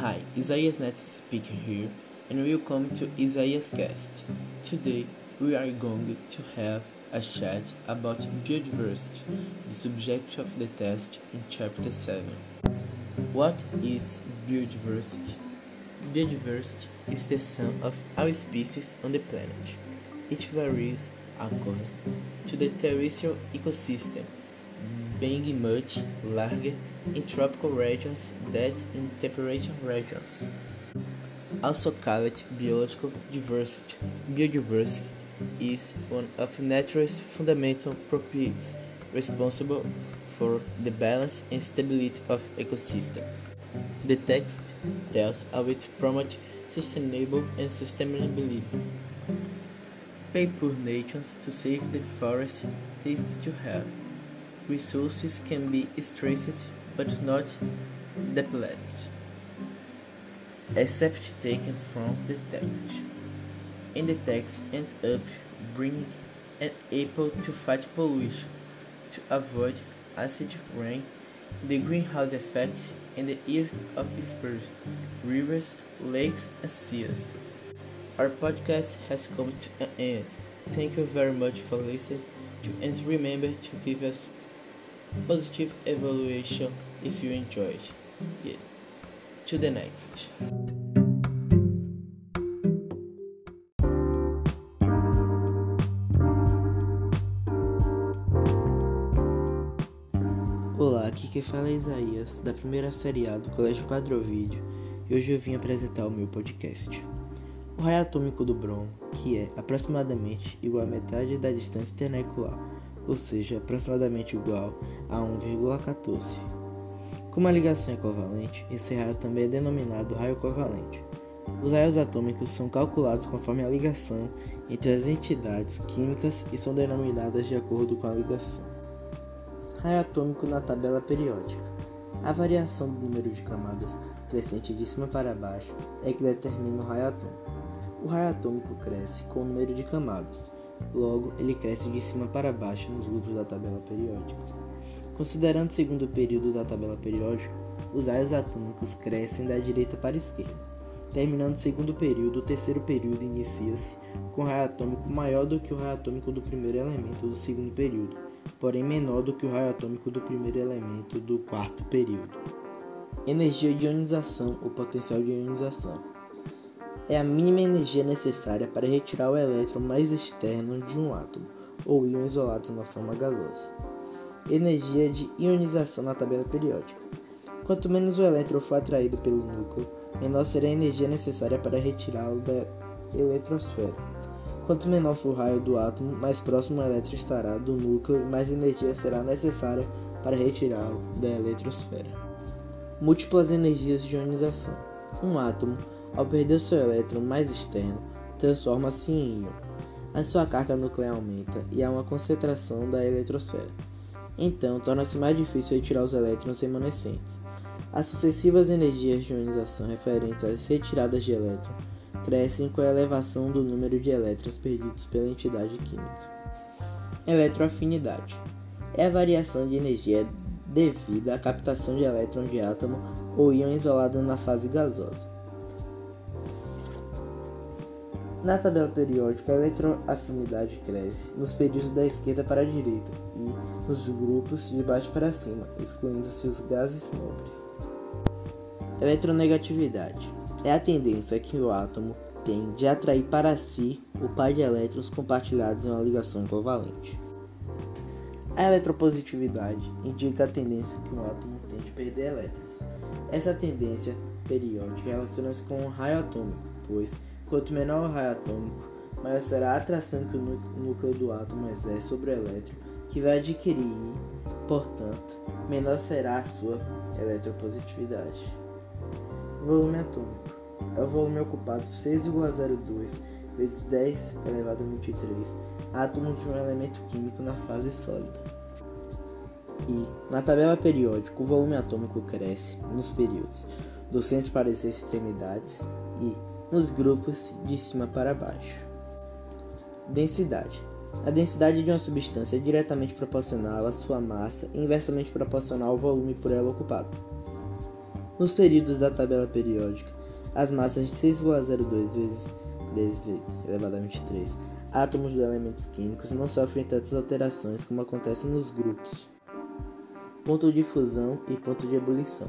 Hi, Isaias Net speaking here, and welcome to Isaias Cast. Today we are going to have a chat about biodiversity, the subject of the test in chapter 7. What is biodiversity? Biodiversity is the sum of all species on the planet. It varies according to the terrestrial ecosystem, being much larger in tropical regions than in temperate regions. Also called biological diversity. Biodiversity is one of nature's fundamental properties responsible for the balance and stability of ecosystems. The text tells how it promotes sustainable and sustainability. Pay poor nations to save the forest needs to have. Resources can be stressed but not depleted, except taken from the text. And the text ends up bringing an apple to fight pollution, to avoid acid rain, the greenhouse effect, and the earth of spurs, rivers, lakes, and seas. Our podcast has come to an end. Thank you very much for listening and remember to give us positive evaluation if you enjoyed it. To the next. Olá, aqui quem fala é Isaías, da primeira série A do Colégio Padre e hoje eu vim apresentar o meu podcast. O raio atômico do brom, que é aproximadamente igual a metade da distância internuclear, ou seja, aproximadamente igual a 1,14. Como a ligação é covalente, esse raio também é denominado raio covalente. Os raios atômicos são calculados conforme a ligação entre as entidades químicas e são denominadas de acordo com a ligação. Raio atômico na tabela periódica. A variação do número de camadas crescente de cima para baixo é que determina o raio atômico. O raio atômico cresce com o número de camadas, logo ele cresce de cima para baixo nos grupos da tabela periódica. Considerando o segundo período da tabela periódica, os raios atômicos crescem da direita para a esquerda. Terminando o segundo período, o terceiro período inicia-se com um raio atômico maior do que o raio atômico do primeiro elemento do segundo período, porém menor do que o raio atômico do primeiro elemento do quarto período. Energia de ionização ou potencial de ionização é a mínima energia necessária para retirar o elétron mais externo de um átomo ou íon isolados na forma gasosa. Energia de ionização na tabela periódica. Quanto menos o elétron for atraído pelo núcleo, menor será a energia necessária para retirá-lo da eletrosfera. Quanto menor for o raio do átomo, mais próximo o elétron estará do núcleo e mais energia será necessária para retirá-lo da eletrosfera. Múltiplas energias de ionização. Um átomo, ao perder seu elétron mais externo, transforma-se em íon. A sua carga nuclear aumenta e há uma concentração da eletrosfera. Então, torna-se mais difícil retirar os elétrons remanescentes. As sucessivas energias de ionização referentes às retiradas de elétron crescem com a elevação do número de elétrons perdidos pela entidade química. Eletroafinidade é a variação de energia devida à captação de elétrons de átomo ou íon isolado na fase gasosa. Na tabela periódica, a eletroafinidade cresce nos períodos da esquerda para a direita e nos grupos de baixo para cima, excluindo-se os gases nobres. Eletronegatividade é a tendência que o átomo tem de atrair para si o par de elétrons compartilhados em uma ligação covalente. A eletropositividade indica a tendência que um átomo tem de perder elétrons. Essa tendência periódica relaciona-se com o raio atômico, pois quanto menor o raio atômico, maior será a atração que o núcleo do átomo exerce sobre o elétron que vai adquirir portanto, menor será a sua eletropositividade. Volume atômico é o volume ocupado por 6,02 vezes 10 elevado a 23 átomos de um elemento químico na fase sólida. E, na tabela periódica, o volume atômico cresce nos períodos do centro para as extremidades e nos grupos de cima para baixo. Densidade. A densidade de uma substância é diretamente proporcional à sua massa e inversamente proporcional ao volume por ela ocupado. Nos períodos da tabela periódica, as massas de 6,02 vezes 10 elevado a 23 átomos de elementos químicos não sofrem tantas alterações como acontece nos grupos. Ponto de fusão e ponto de ebulição.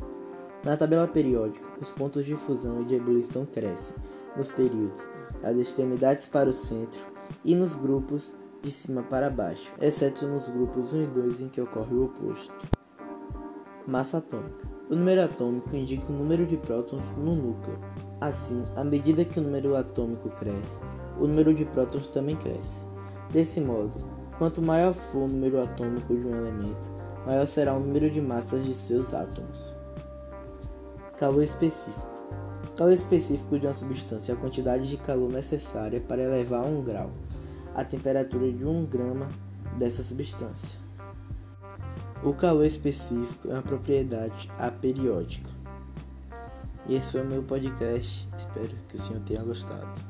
Na tabela periódica, os pontos de fusão e de ebulição crescem nos períodos das extremidades para o centro e nos grupos de cima para baixo, exceto nos grupos 1 e 2 em que ocorre o oposto. Massa atômica. O número atômico indica o número de prótons no núcleo. Assim, à medida que o número atômico cresce, o número de prótons também cresce. Desse modo, quanto maior for o número atômico de um elemento, maior será o número de massas de seus átomos. Calor específico. Calor específico de uma substância é a quantidade de calor necessária para elevar a 1 grau a temperatura de 1 grama dessa substância. O calor específico é uma propriedade aperiódica. E esse foi o meu podcast. Espero que o senhor tenha gostado.